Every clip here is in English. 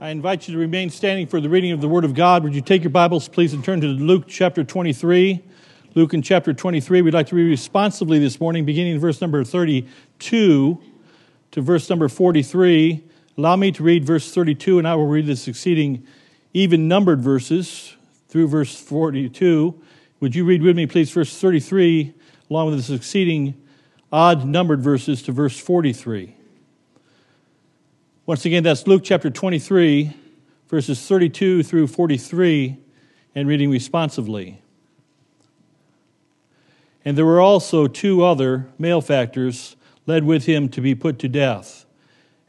I invite you to remain standing for the reading of the Word of God. Would you take your Bibles, please, and turn to Luke chapter 23? Luke in chapter 23. We'd like to read responsively this morning, beginning in verse number 32 to verse number 43. Allow me to read verse 32, and I will read the succeeding even numbered verses through verse 42. Would you read with me, please, verse 33, along with the succeeding odd numbered verses to verse 43? Once again, that's Luke chapter 23, verses 32 through 43, and reading responsively. And there were also two other malefactors led with him to be put to death.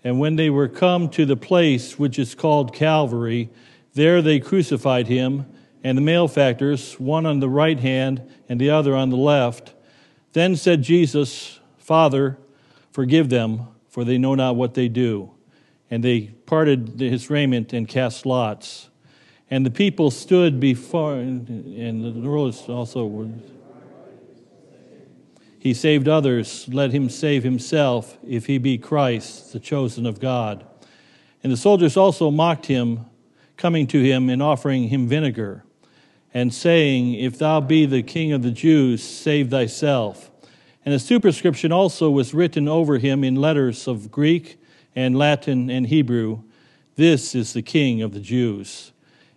And when they were come to the place which is called Calvary, there they crucified him, and the malefactors, one on the right hand and the other on the left. Then said Jesus, Father, forgive them, for they know not what they do and they parted his raiment and cast lots. And the people stood before, and the rulers also. Were. He saved others, let him save himself, if he be Christ, the chosen of God. And the soldiers also mocked him, coming to him and offering him vinegar, and saying, If thou be the king of the Jews, save thyself. And a superscription also was written over him in letters of Greek and Latin and Hebrew, This is the King of the Jews.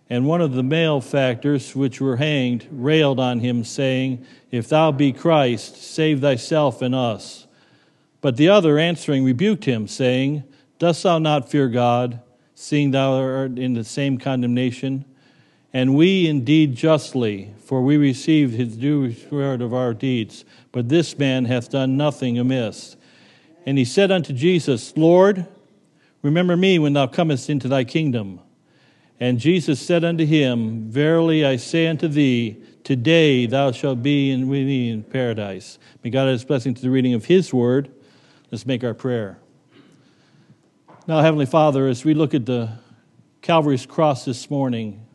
And one of the malefactors which were hanged railed on him, saying, If thou be Christ, save thyself and us. But the other answering rebuked him, saying, Dost thou not fear God, seeing thou art in the same condemnation? And we indeed justly, for we received his due reward of our deeds. But this man hath done nothing amiss. And he said unto Jesus, Lord, remember me when thou comest into thy kingdom. And Jesus said unto him, Verily I say unto thee, today thou shalt be with me in paradise. May God add his blessing to the reading of his word. Let's make our prayer. Now, Heavenly Father, as we look at the Calvary's cross this morning,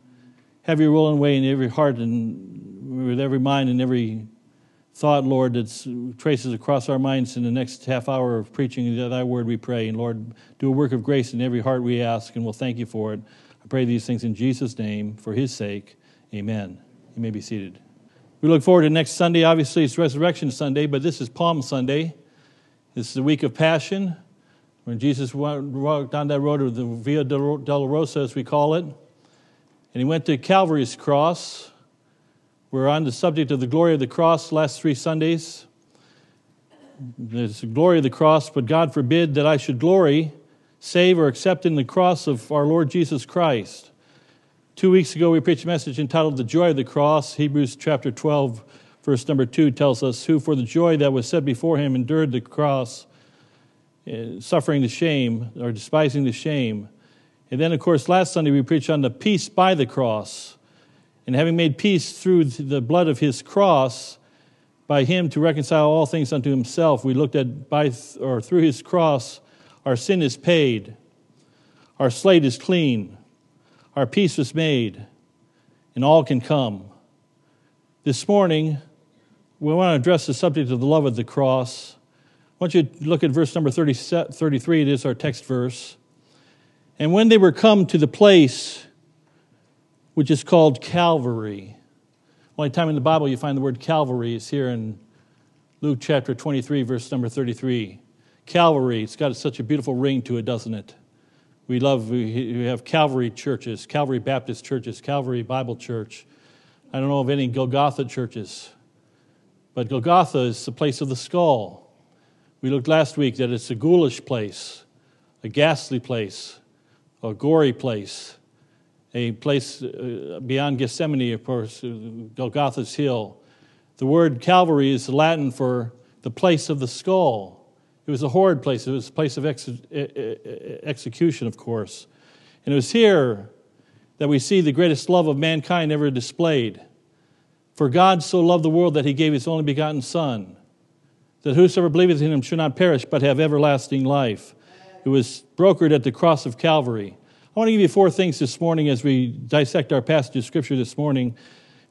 have your will and way in every heart and with every mind and every thought, Lord, that traces across our minds in the next half hour of preaching thy word, we pray. And Lord, do a work of grace in every heart we ask, and we'll thank you for it. I pray these things in Jesus' name, for his sake. Amen. You may be seated. We look forward to next Sunday. Obviously, it's Resurrection Sunday, but this is Palm Sunday. This is the week of Passion, when Jesus walked down that road of the Via Dolorosa, as we call it. And he went to Calvary's cross we're on the subject of the glory of the cross last three Sundays. There's the glory of the cross, but God forbid that I should glory, save, or accept in the cross of our Lord Jesus Christ. Two weeks ago, we preached a message entitled The Joy of the Cross. Hebrews chapter 12, verse number 2 tells us, Who for the joy that was set before him endured the cross, eh, suffering the shame, or despising the shame. And then, of course, last Sunday, we preached on the peace by the cross and having made peace through the blood of his cross, by him to reconcile all things unto himself. We looked at by or through his cross, our sin is paid, our slate is clean, our peace was made, and all can come. This morning, we want to address the subject of the love of the cross. I want you to look at verse number 30, 33. It is our text verse. And when they were come to the place which is called Calvary. Only time in the Bible you find the word Calvary is here in Luke chapter 23, verse number 33. Calvary, it's got such a beautiful ring to it, doesn't it? We love, we have Calvary churches, Calvary Baptist churches, Calvary Bible Church. I don't know of any Golgotha churches, but Golgotha is the place of the skull. We looked last week that it's a ghoulish place, a ghastly place, a gory place a place uh, beyond Gethsemane, of course, uh, Golgotha's Hill. The word Calvary is Latin for the place of the skull. It was a horrid place. It was a place of ex- execution, of course. And it was here that we see the greatest love of mankind ever displayed. For God so loved the world that he gave his only begotten Son, that whosoever believeth in him should not perish but have everlasting life. It was brokered at the cross of Calvary. I want to give you four things this morning as we dissect our passage of Scripture this morning.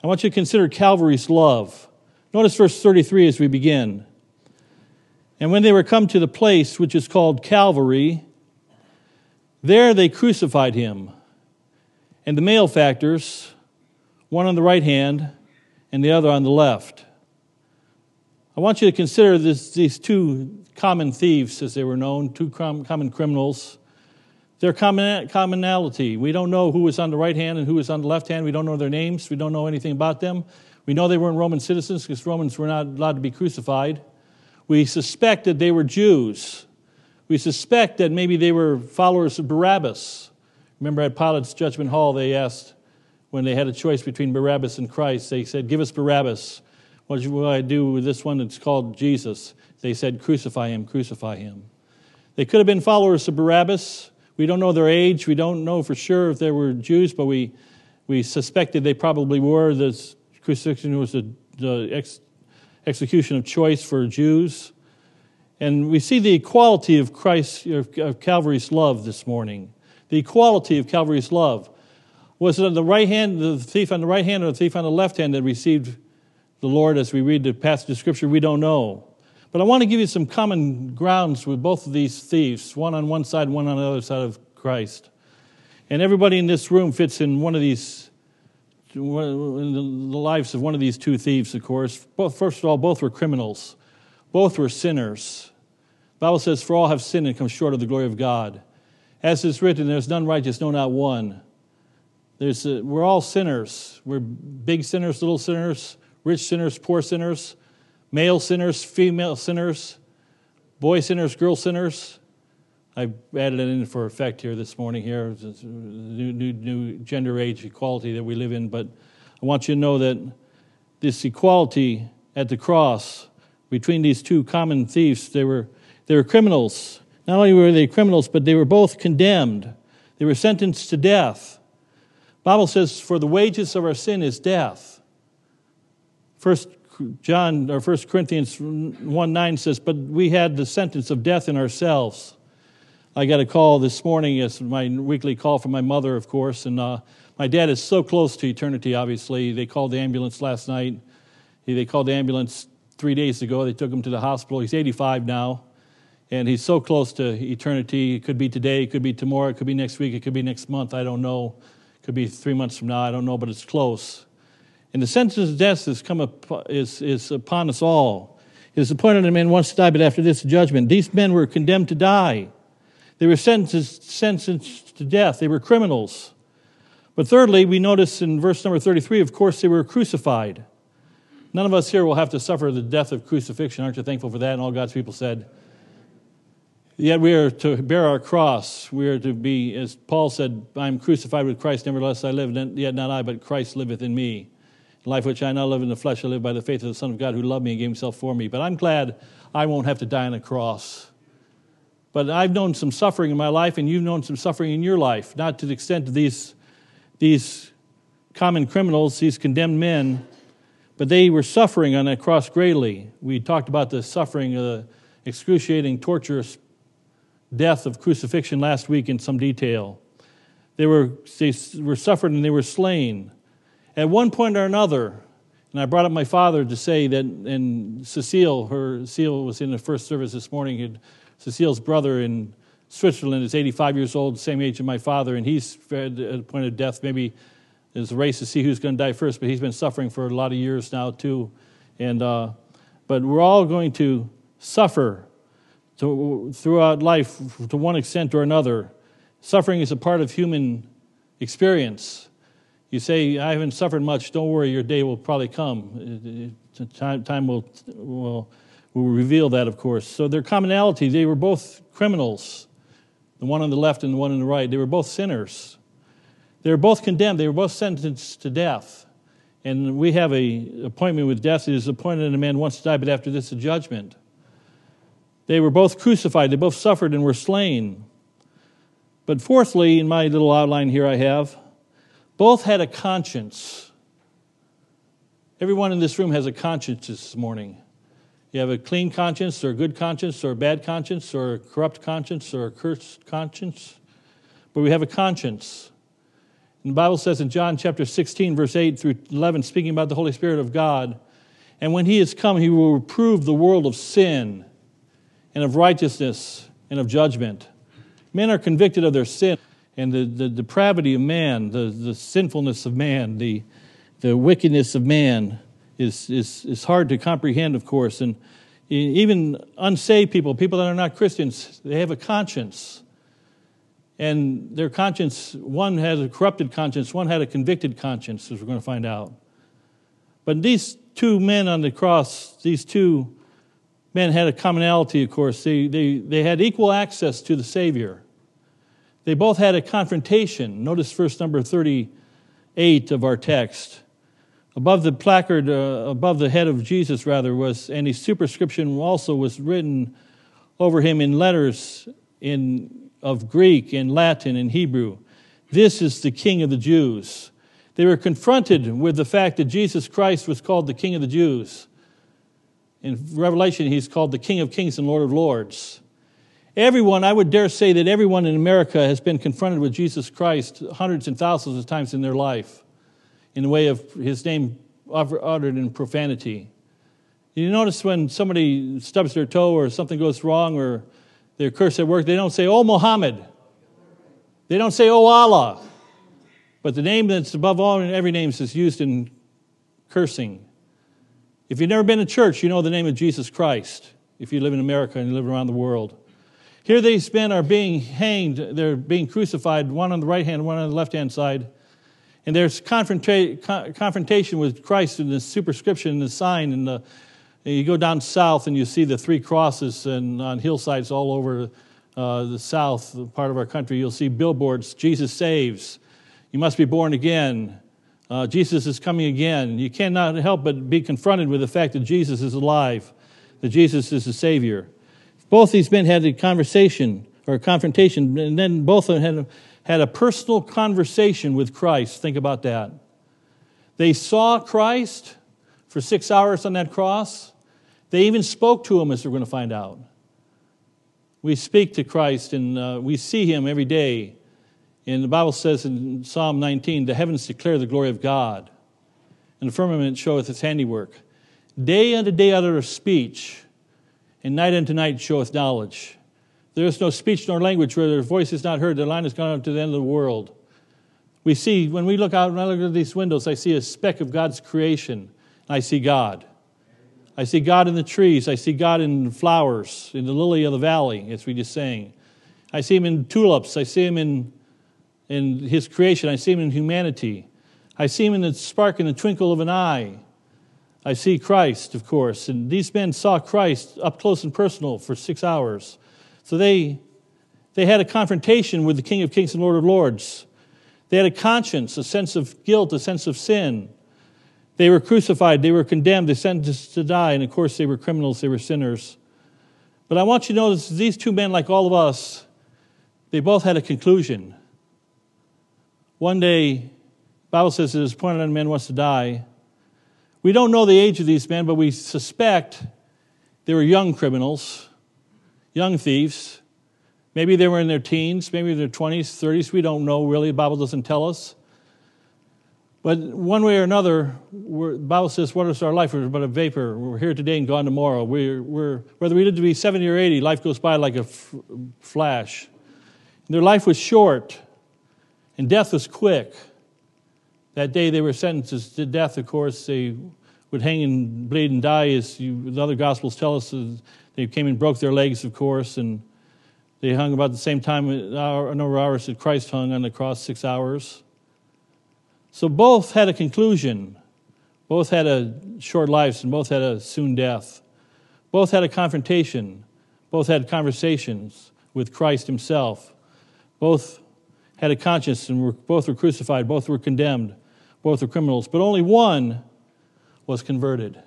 I want you to consider Calvary's love. Notice verse 33 as we begin. And when they were come to the place which is called Calvary, There they crucified him. And the malefactors, one on the right hand and the other on the left. I want you to consider this, these two common thieves, as they were known, two common criminals. Their commonality. We don't know who was on the right hand and who was on the left hand. We don't know their names. We don't know anything about them. We know they weren't Roman citizens because Romans were not allowed to be crucified. We suspect that they were Jews. We suspect that maybe they were followers of Barabbas. Remember at Pilate's judgment hall, they asked, when they had a choice between Barabbas and Christ, they said, Give us Barabbas. What will I do with this one that's called Jesus? They said, Crucify him, crucify him. They could have been followers of Barabbas. We don't know their age. We don't know for sure if they were Jews, but we, we suspected they probably were. This crucifixion was the, the ex, execution of choice for Jews. And we see the equality of Christ, of Calvary's love this morning. The equality of Calvary's love. Was it on the right hand, the thief on the right hand, or the thief on the left hand that received the Lord as we read the passage of Scripture? We don't know. But I want to give you some common grounds with both of these thieves, one on one side, one on the other side of Christ. And everybody in this room fits in one of these, in the lives of one of these two thieves, of course. First of all, both were criminals, both were sinners. The Bible says, For all have sinned and come short of the glory of God. As is written, there's none righteous, no, not one. There's a, we're all sinners. We're big sinners, little sinners, rich sinners, poor sinners, male sinners, female sinners, boy sinners, girl sinners. I added it in for effect here this morning here, new, new, new gender age equality that we live in. But I want you to know that this equality at the cross between these two common thieves, they were, they were criminals. Not only were they criminals, but they were both condemned. They were sentenced to death. Bible says, "For the wages of our sin is death." First John or First Corinthians one nine says, "But we had the sentence of death in ourselves." I got a call this morning. It's my weekly call from my mother, of course, and uh, my dad is so close to eternity. Obviously, they called the ambulance last night. They called the ambulance three days ago. They took him to the hospital. He's 85 now, and he's so close to eternity. It could be today, it could be tomorrow, it could be next week, it could be next month. I don't know. It Could be three months from now, I don't know, but it's close. And the sentence of death has come up, is, is upon us all. It is appointed a man once to die, but after this judgment. These men were condemned to die. They were sentenced, sentenced to death. They were criminals. But thirdly, we notice in verse number 33, of course, they were crucified. None of us here will have to suffer the death of crucifixion. Aren't you thankful for that? And all God's people said, Yet we are to bear our cross. We are to be, as Paul said, I am crucified with Christ, nevertheless I live, yet not I, but Christ liveth in me. Life which I now live in the flesh, I live by the faith of the Son of God who loved me and gave himself for me. But I'm glad I won't have to die on a cross. But I've known some suffering in my life, and you've known some suffering in your life, not to the extent of these, these common criminals, these condemned men, but they were suffering on that cross greatly. We talked about the suffering, the excruciating, torturous death of crucifixion last week in some detail. They were, they were suffered and they were slain. At one point or another, and I brought up my father to say that, and Cecile, her, Cecile was in the first service this morning. Cecile's brother in Switzerland is 85 years old, same age as my father, and he's at the point of death. Maybe there's a race to see who's going to die first, but he's been suffering for a lot of years now, too. And, uh, but we're all going to suffer to, throughout life to one extent or another. Suffering is a part of human experience. You say, I haven't suffered much, don't worry, your day will probably come. Time, time will, will, will reveal that, of course. So, their commonality, they were both criminals, the one on the left and the one on the right. They were both sinners. They were both condemned, they were both sentenced to death. And we have a appointment with death. It is appointed a man once to die, but after this, a judgment. They were both crucified, they both suffered and were slain. But fourthly, in my little outline here, I have both had a conscience. Everyone in this room has a conscience this morning. You have a clean conscience, or a good conscience, or a bad conscience, or a corrupt conscience, or a cursed conscience. But we have a conscience. And the Bible says in John chapter 16, verse 8 through 11, speaking about the Holy Spirit of God, and when he has come, he will reprove the world of sin and of righteousness and of judgment. Men are convicted of their sin and the, the depravity of man, the, the sinfulness of man, the, the wickedness of man is, is, is hard to comprehend, of course. And even unsaved people, people that are not Christians, they have a conscience. And their conscience, one has a corrupted conscience, one had a convicted conscience, as we're going to find out. But these two men on the cross, these two men had a commonality, of course. They, they, they had equal access to the Savior. They both had a confrontation. Notice verse number 38 of our text. Above the placard, uh, above the head of Jesus, rather, was, and his superscription also was written over him in letters in, of Greek and Latin and Hebrew. This is the King of the Jews. They were confronted with the fact that Jesus Christ was called the King of the Jews. In Revelation, he's called the King of Kings and Lord of Lords. Everyone, I would dare say that everyone in America has been confronted with Jesus Christ hundreds and thousands of times in their life in the way of his name uttered in profanity. You notice when somebody stubs their toe or something goes wrong or they're cursed at work, they don't say, Oh, Muhammad. They don't say, Oh, Allah. But the name that's above all in every name is used in cursing. If you've never been to church, you know the name of Jesus Christ, if you live in America and you live around the world. Here these men are being hanged, they're being crucified, one on the right hand, one on the left hand side. And there's confronta- confrontation with Christ in the superscription and the sign. And, the, and you go down south and you see the three crosses and on hillsides all over uh, the south part of our country. You'll see billboards Jesus saves. You must be born again. Uh, Jesus is coming again. You cannot help but be confronted with the fact that Jesus is alive, that Jesus is the Savior. Both these men had a conversation or a confrontation, and then both of them had a, had a personal conversation with Christ. Think about that. They saw Christ for six hours on that cross. They even spoke to him, as we're going to find out. We speak to Christ and uh, we see him every day. And the Bible says in Psalm 19, the heavens declare the glory of God, and the firmament showeth his handiwork. Day unto day uttereth speech, and night unto night showeth knowledge. There is no speech nor language where their voice is not heard. Their line has gone up to the end of the world. We see, when we look out, when I look at these windows, I see a speck of God's creation. I see God. I see God in the trees. I see God in flowers, in the lily of the valley, as we just sang. I see him in tulips. I see him in, in his creation. I see him in humanity. I see him in the spark and the twinkle of an eye. I see Christ, of course. And these men saw Christ up close and personal for six hours. So they, they had a confrontation with the King of Kings and Lord of Lords. They had a conscience, a sense of guilt, a sense of sin. They were crucified, they were condemned, they sentenced to die, and of course they were criminals, they were sinners. But I want you to notice these two men, like all of us, they both had a conclusion. One day, Bible says it is appointed on man wants to die. We don't know the age of these men, but we suspect they were young criminals, young thieves. Maybe they were in their teens, maybe their 20s, 30s. We don't know really. The Bible doesn't tell us. But one way or another, the Bible says, What is our life? We're but a vapor. We're here today and gone tomorrow. We're, we're, whether we live to be 70 or 80, life goes by like a f- flash. And their life was short, and death was quick. That day they were sentenced to death, of course, they would hang and bleed and die, as you, the other Gospels tell us. They came and broke their legs, of course, and they hung about the same time, a number of hours that Christ hung on the cross, six hours. So both had a conclusion. Both had a short lives, and both had a soon death. Both had a confrontation. Both had conversations with Christ Himself. Both had a conscience, and were, both were crucified. Both were condemned. Both were criminals, but only one was converted.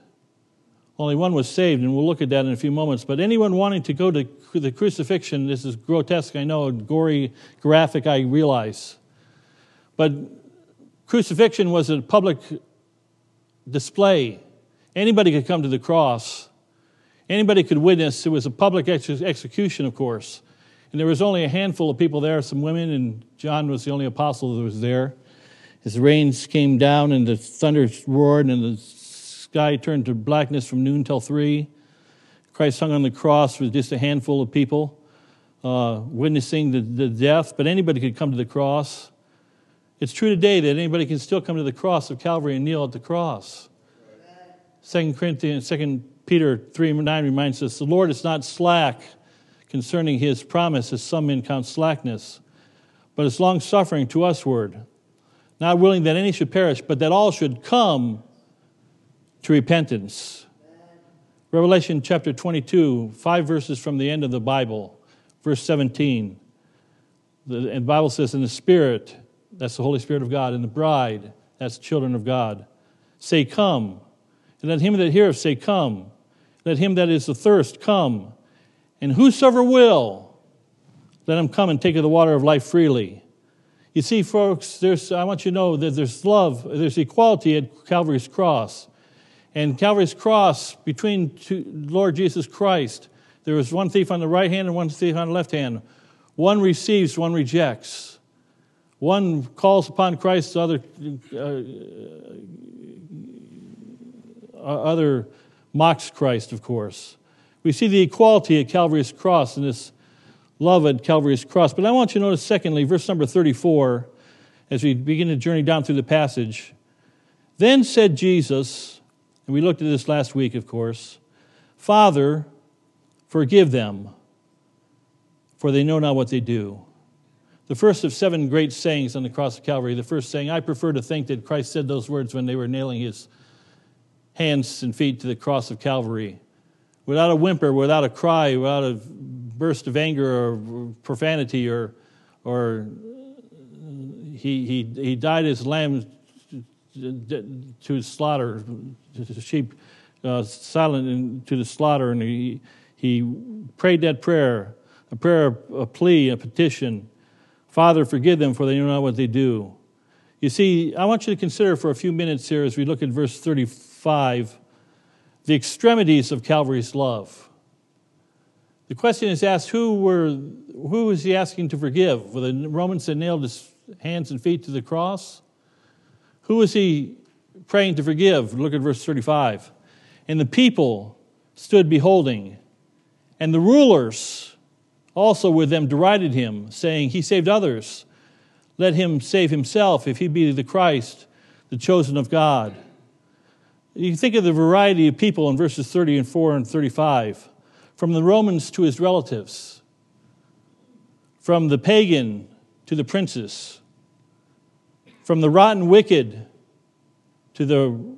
Only one was saved, and we'll look at that in a few moments. But anyone wanting to go to the crucifixion, this is grotesque, I know, gory, graphic, I realize. But crucifixion was a public display. Anybody could come to the cross, anybody could witness. It was a public ex- execution, of course. And there was only a handful of people there, some women, and John was the only apostle that was there. His rains came down and the thunder roared and the sky turned to blackness from noon till three, Christ hung on the cross with just a handful of people. uh, witnessing the, the death, but anybody could come to the cross. It's true today that anybody can still come to the cross of Calvary and kneel at the cross. Second Corinthians, Second Peter three nine reminds us the Lord is not slack concerning His promise, as some men count slackness, but is long suffering to usward, not willing that any should perish, but that all should come to repentance. Revelation chapter 22, five verses from the end of the Bible, verse 17. The, and the Bible says, In the Spirit, that's the Holy Spirit of God, and the bride, that's the children of God, say, Come. And let him that heareth say, Come. Let him that is athirst come. And whosoever will, let him come and take of the water of life freely. You see, folks, there's, I want you to know that there's love, there's equality at Calvary's cross. And Calvary's cross, between Lord Jesus Christ, there was one thief on the right hand and one thief on the left hand. One receives, one rejects. One calls upon Christ, the other, uh, uh, other mocks Christ, of course. We see the equality at Calvary's cross and this love at Calvary's cross. But I want you to notice, secondly, verse number 34, as we begin to journey down through the passage. Then said Jesus, and we looked at this last week, of course, Father, forgive them, for they know not what they do. The first of seven great sayings on the cross of Calvary, the first saying, I prefer to think that Christ said those words when they were nailing his hands and feet to the cross of Calvary. Without a whimper, without a cry, without a burst of anger or profanity or, or he, he, he died as lamb to slaughter, to sheep uh, silent to the slaughter, and he, he prayed that prayer, a prayer, a plea, a petition. Father, forgive them, for they know not what they do. You see, I want you to consider for a few minutes here as we look at verse 35 the extremities of Calvary's love. The question is asked who, were, who was he asking to forgive? Were the Romans that nailed his hands and feet to the cross? Who was he praying to forgive? Look at verse 35. And the people stood beholding, and the rulers also with them derided him, saying, He saved others. Let him save himself if he be the Christ, the chosen of God. You think of the variety of people in verses 30 and 4 and 35 from the Romans to his relatives, from the pagan to the princes, from the rotten wicked to the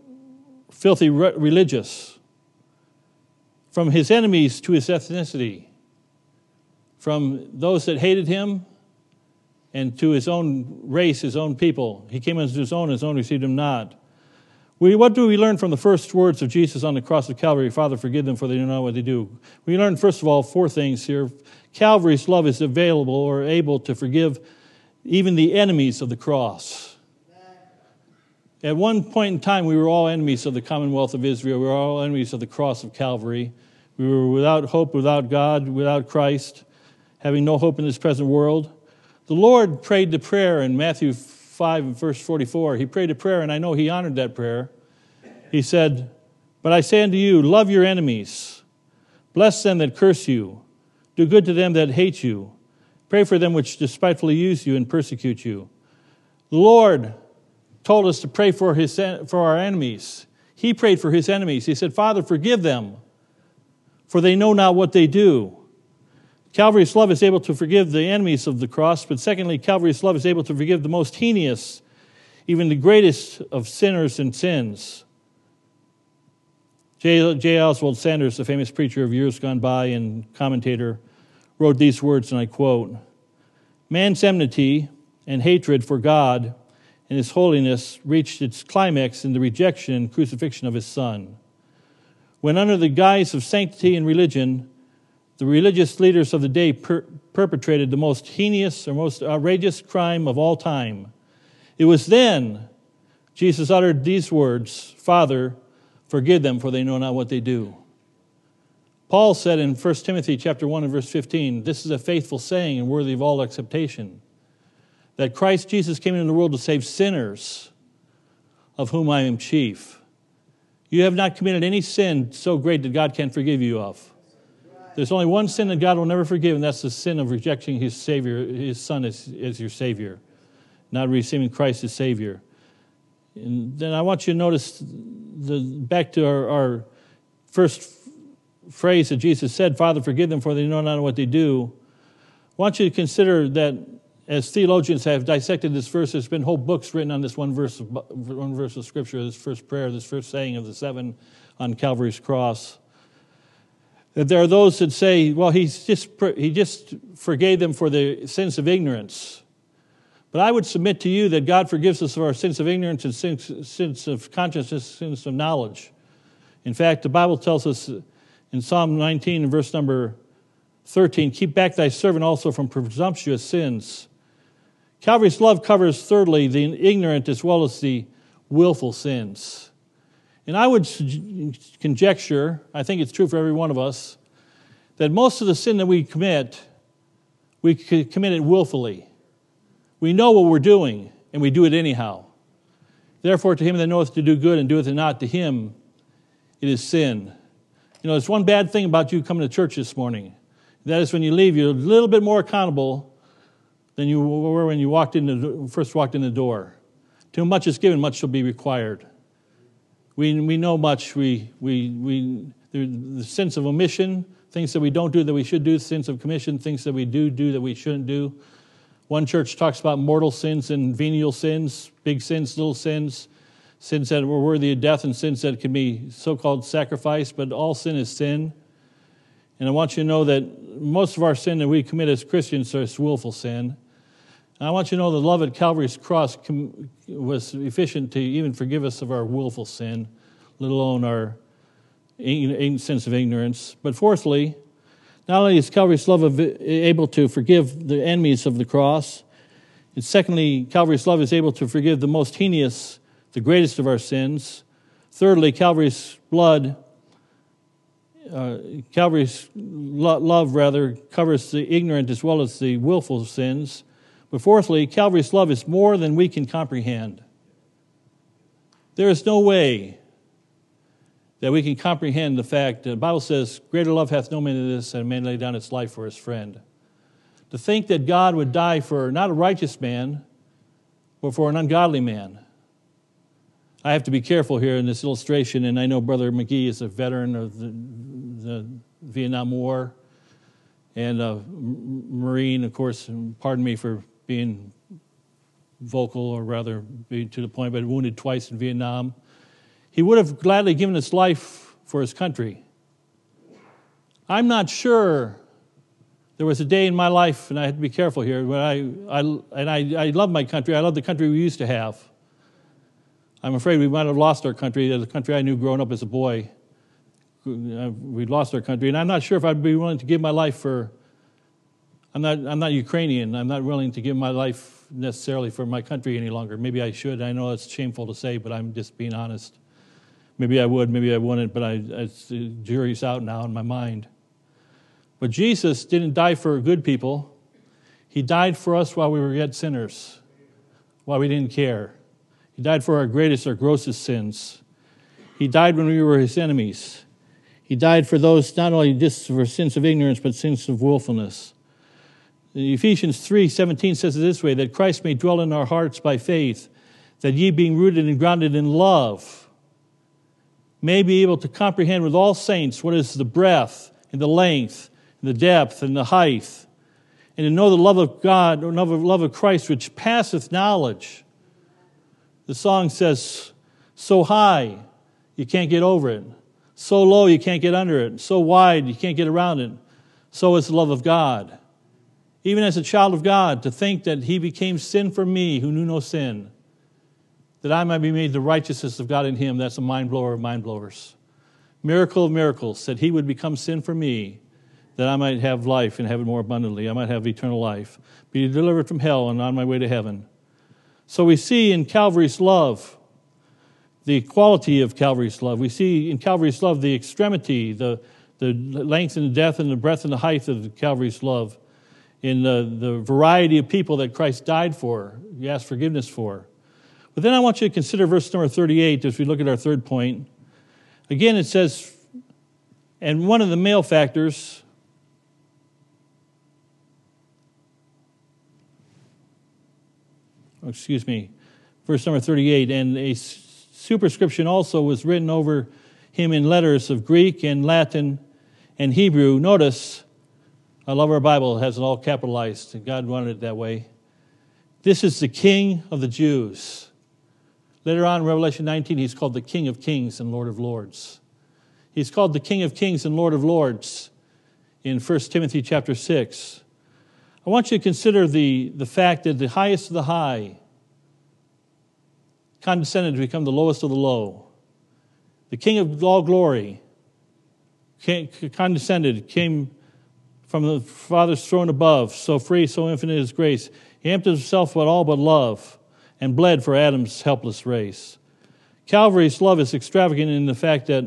filthy religious, from his enemies to his ethnicity, from those that hated him and to his own race, his own people. He came unto his own, his own received him not. We, what do we learn from the first words of Jesus on the cross of Calvary? Father, forgive them, for they don't know what they do. We learn, first of all, four things here. Calvary's love is available or able to forgive even the enemies of the cross. At one point in time, we were all enemies of the Commonwealth of Israel. We were all enemies of the cross of Calvary. We were without hope, without God, without Christ, having no hope in this present world. The Lord prayed the prayer in Matthew 5 verse 44. He prayed a prayer, and I know he honored that prayer. He said, But I say unto you, love your enemies, bless them that curse you, do good to them that hate you, pray for them which despitefully use you and persecute you. The Lord told us to pray for, his, for our enemies. He prayed for his enemies. He said, Father, forgive them, for they know not what they do. Calvary's love is able to forgive the enemies of the cross, but secondly, Calvary's love is able to forgive the most heinous, even the greatest of sinners and sins. J. J. Oswald Sanders, the famous preacher of years gone by and commentator, wrote these words, and I quote Man's enmity and hatred for God and His holiness reached its climax in the rejection and crucifixion of His Son. When, under the guise of sanctity and religion, the religious leaders of the day per- perpetrated the most heinous or most outrageous crime of all time. It was then Jesus uttered these words Father, forgive them, for they know not what they do. Paul said in 1 Timothy chapter 1 and verse 15, this is a faithful saying and worthy of all acceptation, that Christ Jesus came into the world to save sinners, of whom I am chief. You have not committed any sin so great that God can't forgive you of. There's only one sin that God will never forgive, and that's the sin of rejecting His Savior, His Son as, as your Savior, not receiving Christ as Savior. And then I want you to notice the, back to our, our first phrase that Jesus said, Father, forgive them for they know not what they do. I want you to consider that as theologians have dissected this verse, there's been whole books written on this one verse of, one verse of Scripture, this first prayer, this first saying of the seven on Calvary's cross. That there are those that say, well, he's just, he just forgave them for the sins of ignorance. But I would submit to you that God forgives us of our sins of ignorance and sins, sins of consciousness, sins of knowledge. In fact, the Bible tells us in Psalm 19, verse number 13, keep back thy servant also from presumptuous sins. Calvary's love covers, thirdly, the ignorant as well as the willful sins. And I would conjecture, I think it's true for every one of us, that most of the sin that we commit, we commit it willfully. We know what we're doing, and we do it anyhow. Therefore, to him that knoweth to do good and doeth it not, to him it is sin. You know, there's one bad thing about you coming to church this morning. That is when you leave, you're a little bit more accountable than you were when you walked in the, first walked in the door. Too much is given, much shall be required. We, we know much. We, we, we, the sense of omission, things that we don't do that we should do, The sense of commission, things that we do do that we shouldn't do. One church talks about mortal sins and venial sins, big sins, little sins, sins that were worthy of death and sins that can be so called sacrifice, but all sin is sin. And I want you to know that most of our sin that we commit as Christians is willful sin. And I want you to know the love at Calvary's cross was efficient to even forgive us of our willful sin, let alone our sense of ignorance. But fourthly, not only is Calvary's love able to forgive the enemies of the cross, and secondly, Calvary's love is able to forgive the most heinous, the greatest of our sins. Thirdly, Calvary's blood, uh, Calvary's lo- love rather covers the ignorant as well as the willful sins. But fourthly, Calvary's love is more than we can comprehend. There is no way that we can comprehend the fact that the Bible says, Greater love hath no man than this, that a man lay down his life for his friend. To think that God would die for not a righteous man, but for an ungodly man. I have to be careful here in this illustration, and I know Brother McGee is a veteran of the, the Vietnam War and uh, a Marine, of course. Pardon me for being vocal, or rather, being to the point, but wounded twice in Vietnam. He would have gladly given his life for his country. I'm not sure there was a day in my life, and I had to be careful here, but I, I, and I, I love my country. I love the country we used to have. I'm afraid we might have lost our country, the country I knew growing up as a boy. We lost our country, and I'm not sure if I'd be willing to give my life for I'm not, I'm not Ukrainian. I'm not willing to give my life necessarily for my country any longer. Maybe I should. I know it's shameful to say, but I'm just being honest. Maybe I would, maybe I wouldn't, but I, the jury's out now in my mind. But Jesus didn't die for good people. He died for us while we were yet sinners, while we didn't care. He died for our greatest, our grossest sins. He died when we were his enemies. He died for those not only just for sins of ignorance, but sins of willfulness. Ephesians 3 17 says it this way that Christ may dwell in our hearts by faith, that ye, being rooted and grounded in love, may be able to comprehend with all saints what is the breadth and the length and the depth and the height, and to know the love of God or love of Christ which passeth knowledge. The song says, So high, you can't get over it. So low, you can't get under it. So wide, you can't get around it. So is the love of God even as a child of God, to think that he became sin for me who knew no sin, that I might be made the righteousness of God in him. That's a mind blower of mind blowers. Miracle of miracles, that he would become sin for me, that I might have life and have it more abundantly. I might have eternal life, be delivered from hell and on my way to heaven. So we see in Calvary's love the quality of Calvary's love. We see in Calvary's love the extremity, the, the length and the depth and the breadth and the height of Calvary's love in the, the variety of people that Christ died for, you ask forgiveness for. But then I want you to consider verse number 38 as we look at our third point. Again, it says, and one of the malefactors, oh, excuse me, verse number 38, and a superscription also was written over him in letters of Greek and Latin and Hebrew. Notice, I love our Bible, it has it all capitalized, and God wanted it that way. This is the King of the Jews. Later on in Revelation 19, he's called the King of Kings and Lord of Lords. He's called the King of Kings and Lord of Lords in 1 Timothy chapter 6. I want you to consider the, the fact that the highest of the high condescended to become the lowest of the low. The King of all glory condescended, came from the Father's throne above, so free, so infinite is grace. He emptied himself with all but love and bled for Adam's helpless race. Calvary's love is extravagant in the fact that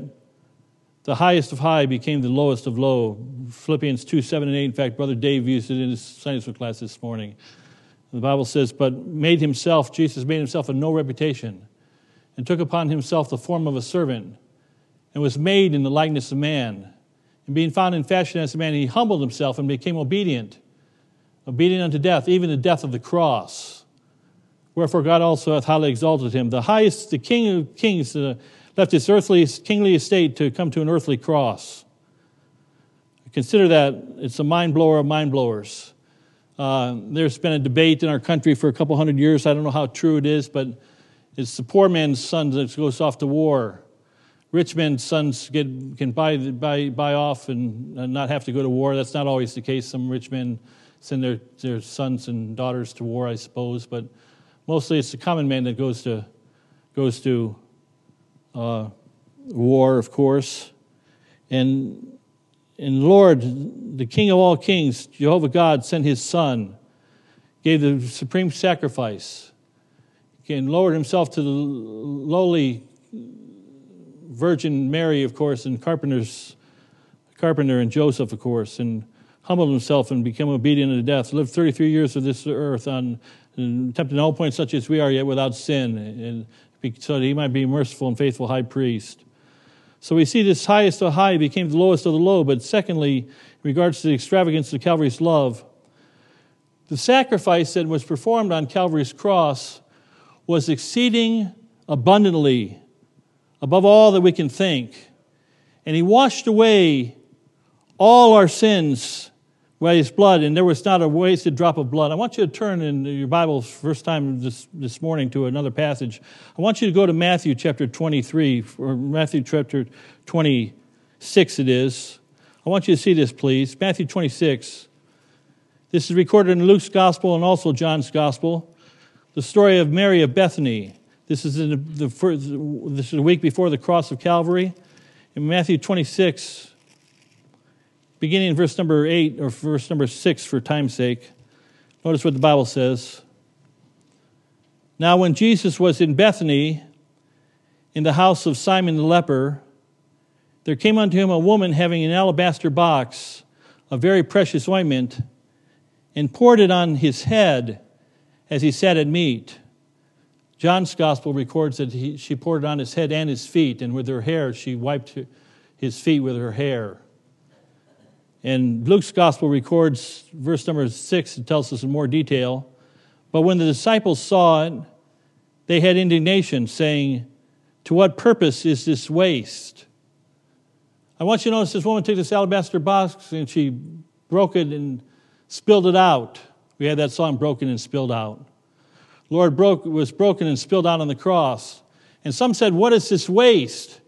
the highest of high became the lowest of low. Philippians 2 7 and 8. In fact, Brother Dave used it in his Sunday school class this morning. The Bible says, But made himself, Jesus made himself of no reputation, and took upon himself the form of a servant, and was made in the likeness of man. And being found in fashion as a man, he humbled himself and became obedient, obedient unto death, even the death of the cross. Wherefore God also hath highly exalted him. The highest, the King of kings, uh, left his earthly, kingly estate to come to an earthly cross. Consider that it's a mind blower of mind blowers. Uh, there's been a debate in our country for a couple hundred years. I don't know how true it is, but it's the poor man's son that goes off to war. Rich men's sons get, can buy, buy, buy off and not have to go to war. That's not always the case. Some rich men send their, their sons and daughters to war, I suppose, but mostly it's the common man that goes to, goes to uh, war, of course. And, and Lord, the King of all kings, Jehovah God, sent his Son, gave the supreme sacrifice, and lowered himself to the lowly Virgin Mary, of course, and carpenter's carpenter and Joseph, of course, and humbled himself and became obedient unto death. Lived 33 years of this earth on tempted in all points such as we are, yet without sin. And so that he might be merciful and faithful high priest. So we see this highest of high became the lowest of the low, but secondly, in regards to the extravagance of Calvary's love, the sacrifice that was performed on Calvary's cross was exceeding abundantly above all that we can think. And he washed away all our sins by his blood, and there was not a wasted drop of blood. I want you to turn in your Bible first time this, this morning to another passage. I want you to go to Matthew chapter 23, or Matthew chapter 26 it is. I want you to see this, please. Matthew 26. This is recorded in Luke's gospel and also John's gospel. The story of Mary of Bethany. This is in the, first, this is a week before the cross of Calvary. In Matthew 26, beginning in verse number 8 or verse number 6 for time's sake. Notice what the Bible says. Now, when Jesus was in Bethany, in the house of Simon the leper, there came unto him a woman having an alabaster box of very precious ointment, and poured it on his head as he sat at meat. John's gospel records that he, she poured it on his head and his feet, and with her hair she wiped his feet with her hair. And Luke's gospel records verse number six, it tells us in more detail. But when the disciples saw it, they had indignation, saying, To what purpose is this waste? I want you to notice this woman took this alabaster box and she broke it and spilled it out. We had that song, Broken and Spilled Out. Lord broke, was broken and spilled out on the cross. And some said, What is this waste?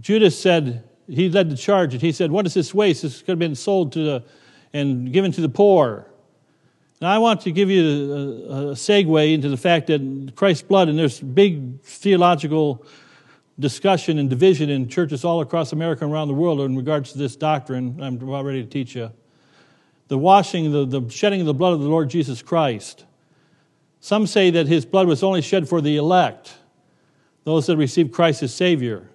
Judas said, he led the charge and he said, What is this waste? This could have been sold to the, and given to the poor. Now, I want to give you a, a segue into the fact that Christ's blood, and there's big theological discussion and division in churches all across America and around the world in regards to this doctrine. I'm about ready to teach you. The washing, the, the shedding of the blood of the Lord Jesus Christ. Some say that his blood was only shed for the elect, those that receive Christ as Savior.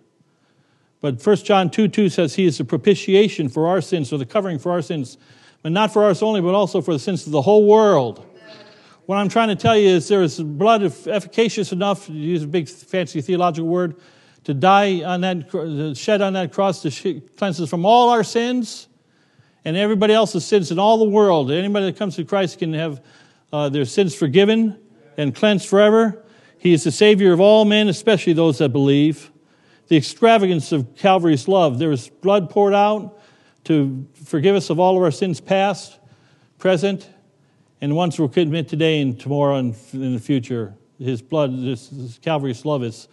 But 1 John 2 2 says he is the propitiation for our sins, or the covering for our sins, but not for ours only, but also for the sins of the whole world. What I'm trying to tell you is there is blood efficacious enough, to use a big fancy theological word, to die on that, shed on that cross to cleanse us from all our sins and everybody else's sins in all the world. Anybody that comes to Christ can have uh, their sins forgiven and cleansed forever. He is the Savior of all men, especially those that believe. The extravagance of Calvary's love. There was blood poured out to forgive us of all of our sins past, present, and ones we'll commit today and tomorrow and in the future. His blood, this, this Calvary's love is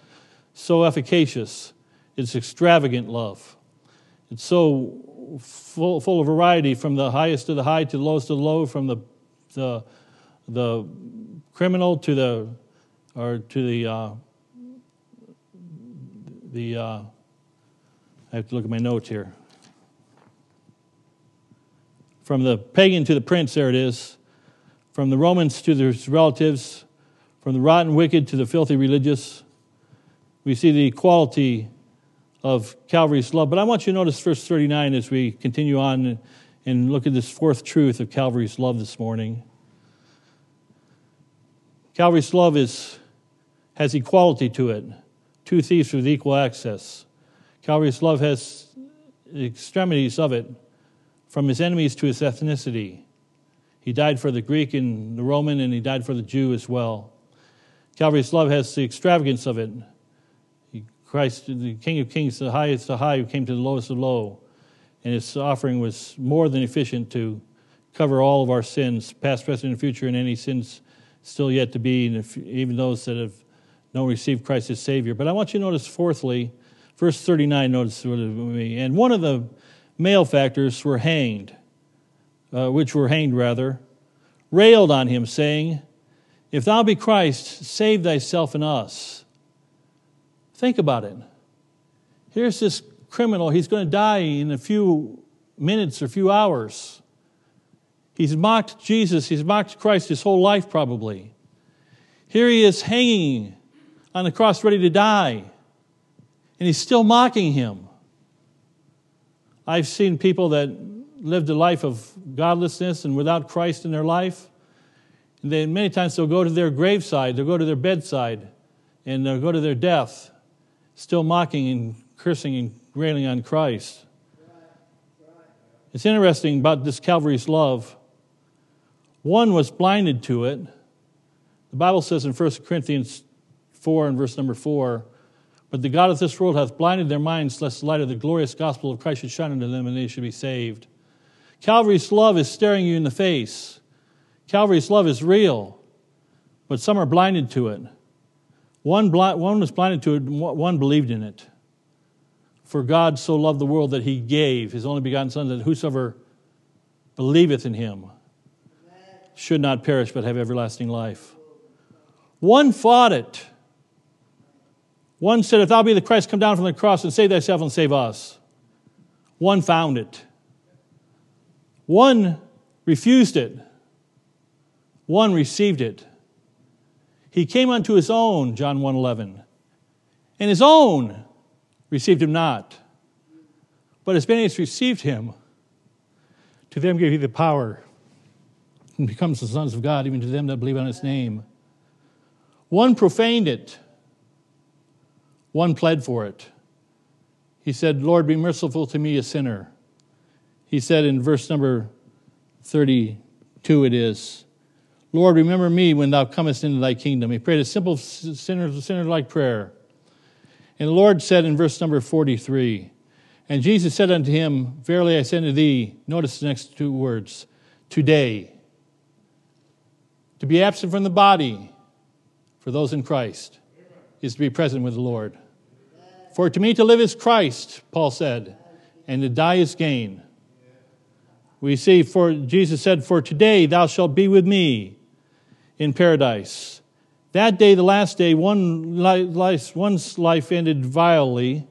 so efficacious. It's extravagant love. It's so full, full of variety from the highest to the high to the lowest to the low, from the, the, the criminal to the, or to the, uh, the, uh, I have to look at my notes here. From the pagan to the prince, there it is. From the Romans to their relatives, from the rotten wicked to the filthy religious, we see the equality of Calvary's love. But I want you to notice verse 39 as we continue on and look at this fourth truth of Calvary's love this morning. Calvary's love is, has equality to it, two thieves with equal access. Calvary's love has the extremities of it, from his enemies to his ethnicity. He died for the Greek and the Roman, and he died for the Jew as well. Calvary's love has the extravagance of it, Christ, the King of Kings, the highest of high, who came to the lowest of low. And his offering was more than efficient to cover all of our sins, past, present, and future, and any sins still yet to be, if, even those that have not received Christ as Savior. But I want you to notice, fourthly, verse 39, notice it me. And one of the malefactors were hanged, uh, which were hanged rather, railed on him, saying, If thou be Christ, save thyself and us. Think about it. Here's this criminal, he's going to die in a few minutes or a few hours. He's mocked Jesus, he's mocked Christ his whole life, probably. Here he is hanging on the cross, ready to die, and he's still mocking him. I've seen people that lived a life of godlessness and without Christ in their life. And then many times they'll go to their graveside, they'll go to their bedside, and they'll go to their death still mocking and cursing and railing on Christ. It's interesting about this Calvary's love. One was blinded to it. The Bible says in 1 Corinthians 4 and verse number 4 But the God of this world hath blinded their minds, lest the light of the glorious gospel of Christ should shine unto them and they should be saved. Calvary's love is staring you in the face. Calvary's love is real, but some are blinded to it. One, one was blinded to it, one believed in it. For God so loved the world that he gave his only begotten Son, that whosoever believeth in him should not perish but have everlasting life. One fought it. One said, If thou be the Christ, come down from the cross and save thyself and save us. One found it. One refused it. One received it. He came unto his own, John 1:11. And his own received him not. But as many as received him, to them gave he the power and becomes the sons of God, even to them that believe on his name. One profaned it, one pled for it. He said, Lord, be merciful to me, a sinner. He said in verse number 32, it is, Lord, remember me when thou comest into thy kingdom. He prayed a simple sinner, sinner like prayer. And the Lord said in verse number 43, And Jesus said unto him, Verily I say unto thee, notice the next two words, today. To be absent from the body for those in Christ is to be present with the Lord. For to me to live is Christ, Paul said, and to die is gain. We see, for Jesus said, For today thou shalt be with me in paradise. That day, the last day, one life, one's life ended vilely,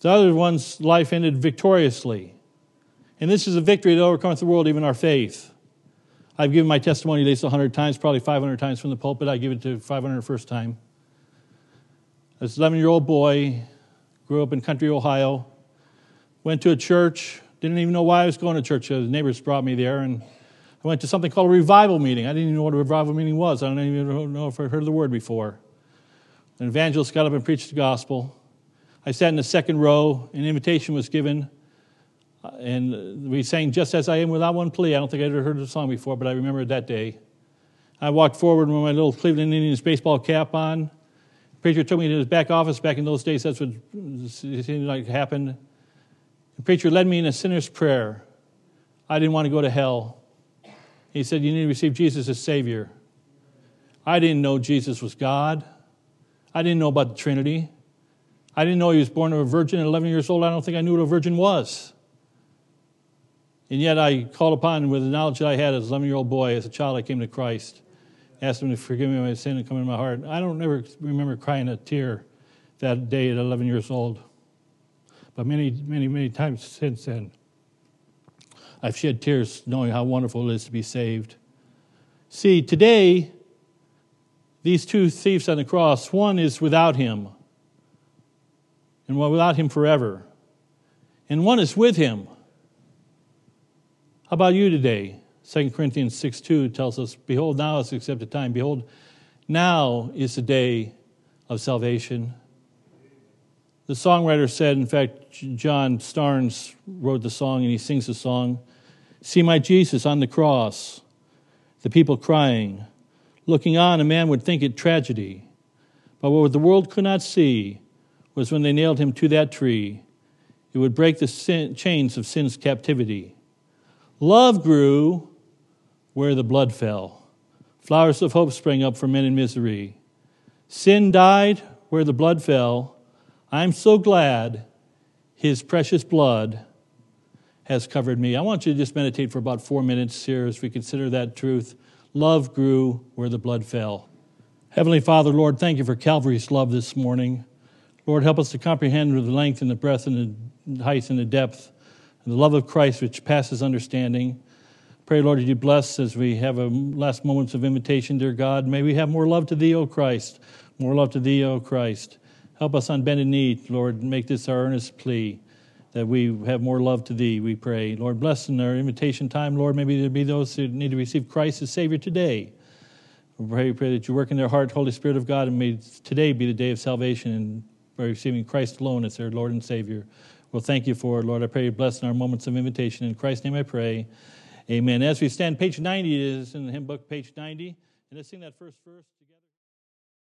the other one's life ended victoriously. And this is a victory that overcomes the world, even our faith. I've given my testimony at least 100 times, probably 500 times from the pulpit. I give it to 501st time. As an 11 year old boy, grew up in country Ohio, went to a church, didn't even know why I was going to church. The neighbors brought me there, and I went to something called a revival meeting. I didn't even know what a revival meeting was. I don't even know if I heard the word before. An evangelist got up and preached the gospel. I sat in the second row. An invitation was given, Uh, and uh, we sang "Just as I Am" without one plea. I don't think I'd ever heard the song before, but I remember that day. I walked forward with my little Cleveland Indians baseball cap on. The preacher took me to his back office. Back in those days, that's what seemed like happened. The preacher led me in a sinner's prayer. I didn't want to go to hell. He said, You need to receive Jesus as Savior. I didn't know Jesus was God. I didn't know about the Trinity. I didn't know he was born of a virgin at 11 years old. I don't think I knew what a virgin was. And yet I called upon, with the knowledge that I had as an 11 year old boy, as a child, I came to Christ, asked him to forgive me my sin and come into my heart. I don't ever remember crying a tear that day at 11 years old. But many, many, many times since then, I've shed tears knowing how wonderful it is to be saved. See, today, these two thieves on the cross, one is without him, and one without him forever, and one is with him. How about you today? 2 Corinthians 6 2 tells us, Behold, now is the accepted time. Behold, now is the day of salvation. The songwriter said, in fact, John Starnes wrote the song and he sings the song See my Jesus on the cross, the people crying. Looking on, a man would think it tragedy. But what the world could not see was when they nailed him to that tree, it would break the sin, chains of sin's captivity. Love grew where the blood fell. Flowers of hope sprang up for men in misery. Sin died where the blood fell. I'm so glad his precious blood has covered me. I want you to just meditate for about four minutes here as we consider that truth. Love grew where the blood fell. Heavenly Father, Lord, thank you for Calvary's love this morning. Lord, help us to comprehend the length and the breadth and the height and the depth the love of Christ which passes understanding. Pray, Lord, that you bless as we have a last moments of invitation, dear God. May we have more love to thee, O Christ. More love to thee, O Christ. Help us on bended knee, Lord, make this our earnest plea that we have more love to thee, we pray. Lord, bless in our invitation time, Lord, maybe there be those who need to receive Christ as Savior today. We pray, pray that you work in their heart, Holy Spirit of God, and may today be the day of salvation and by receiving Christ alone as their Lord and Savior. Well, thank you for it, Lord. I pray you bless in our moments of invitation. In Christ's name I pray. Amen. As we stand, page 90 is in the hymn book, page 90. And let's sing that first verse.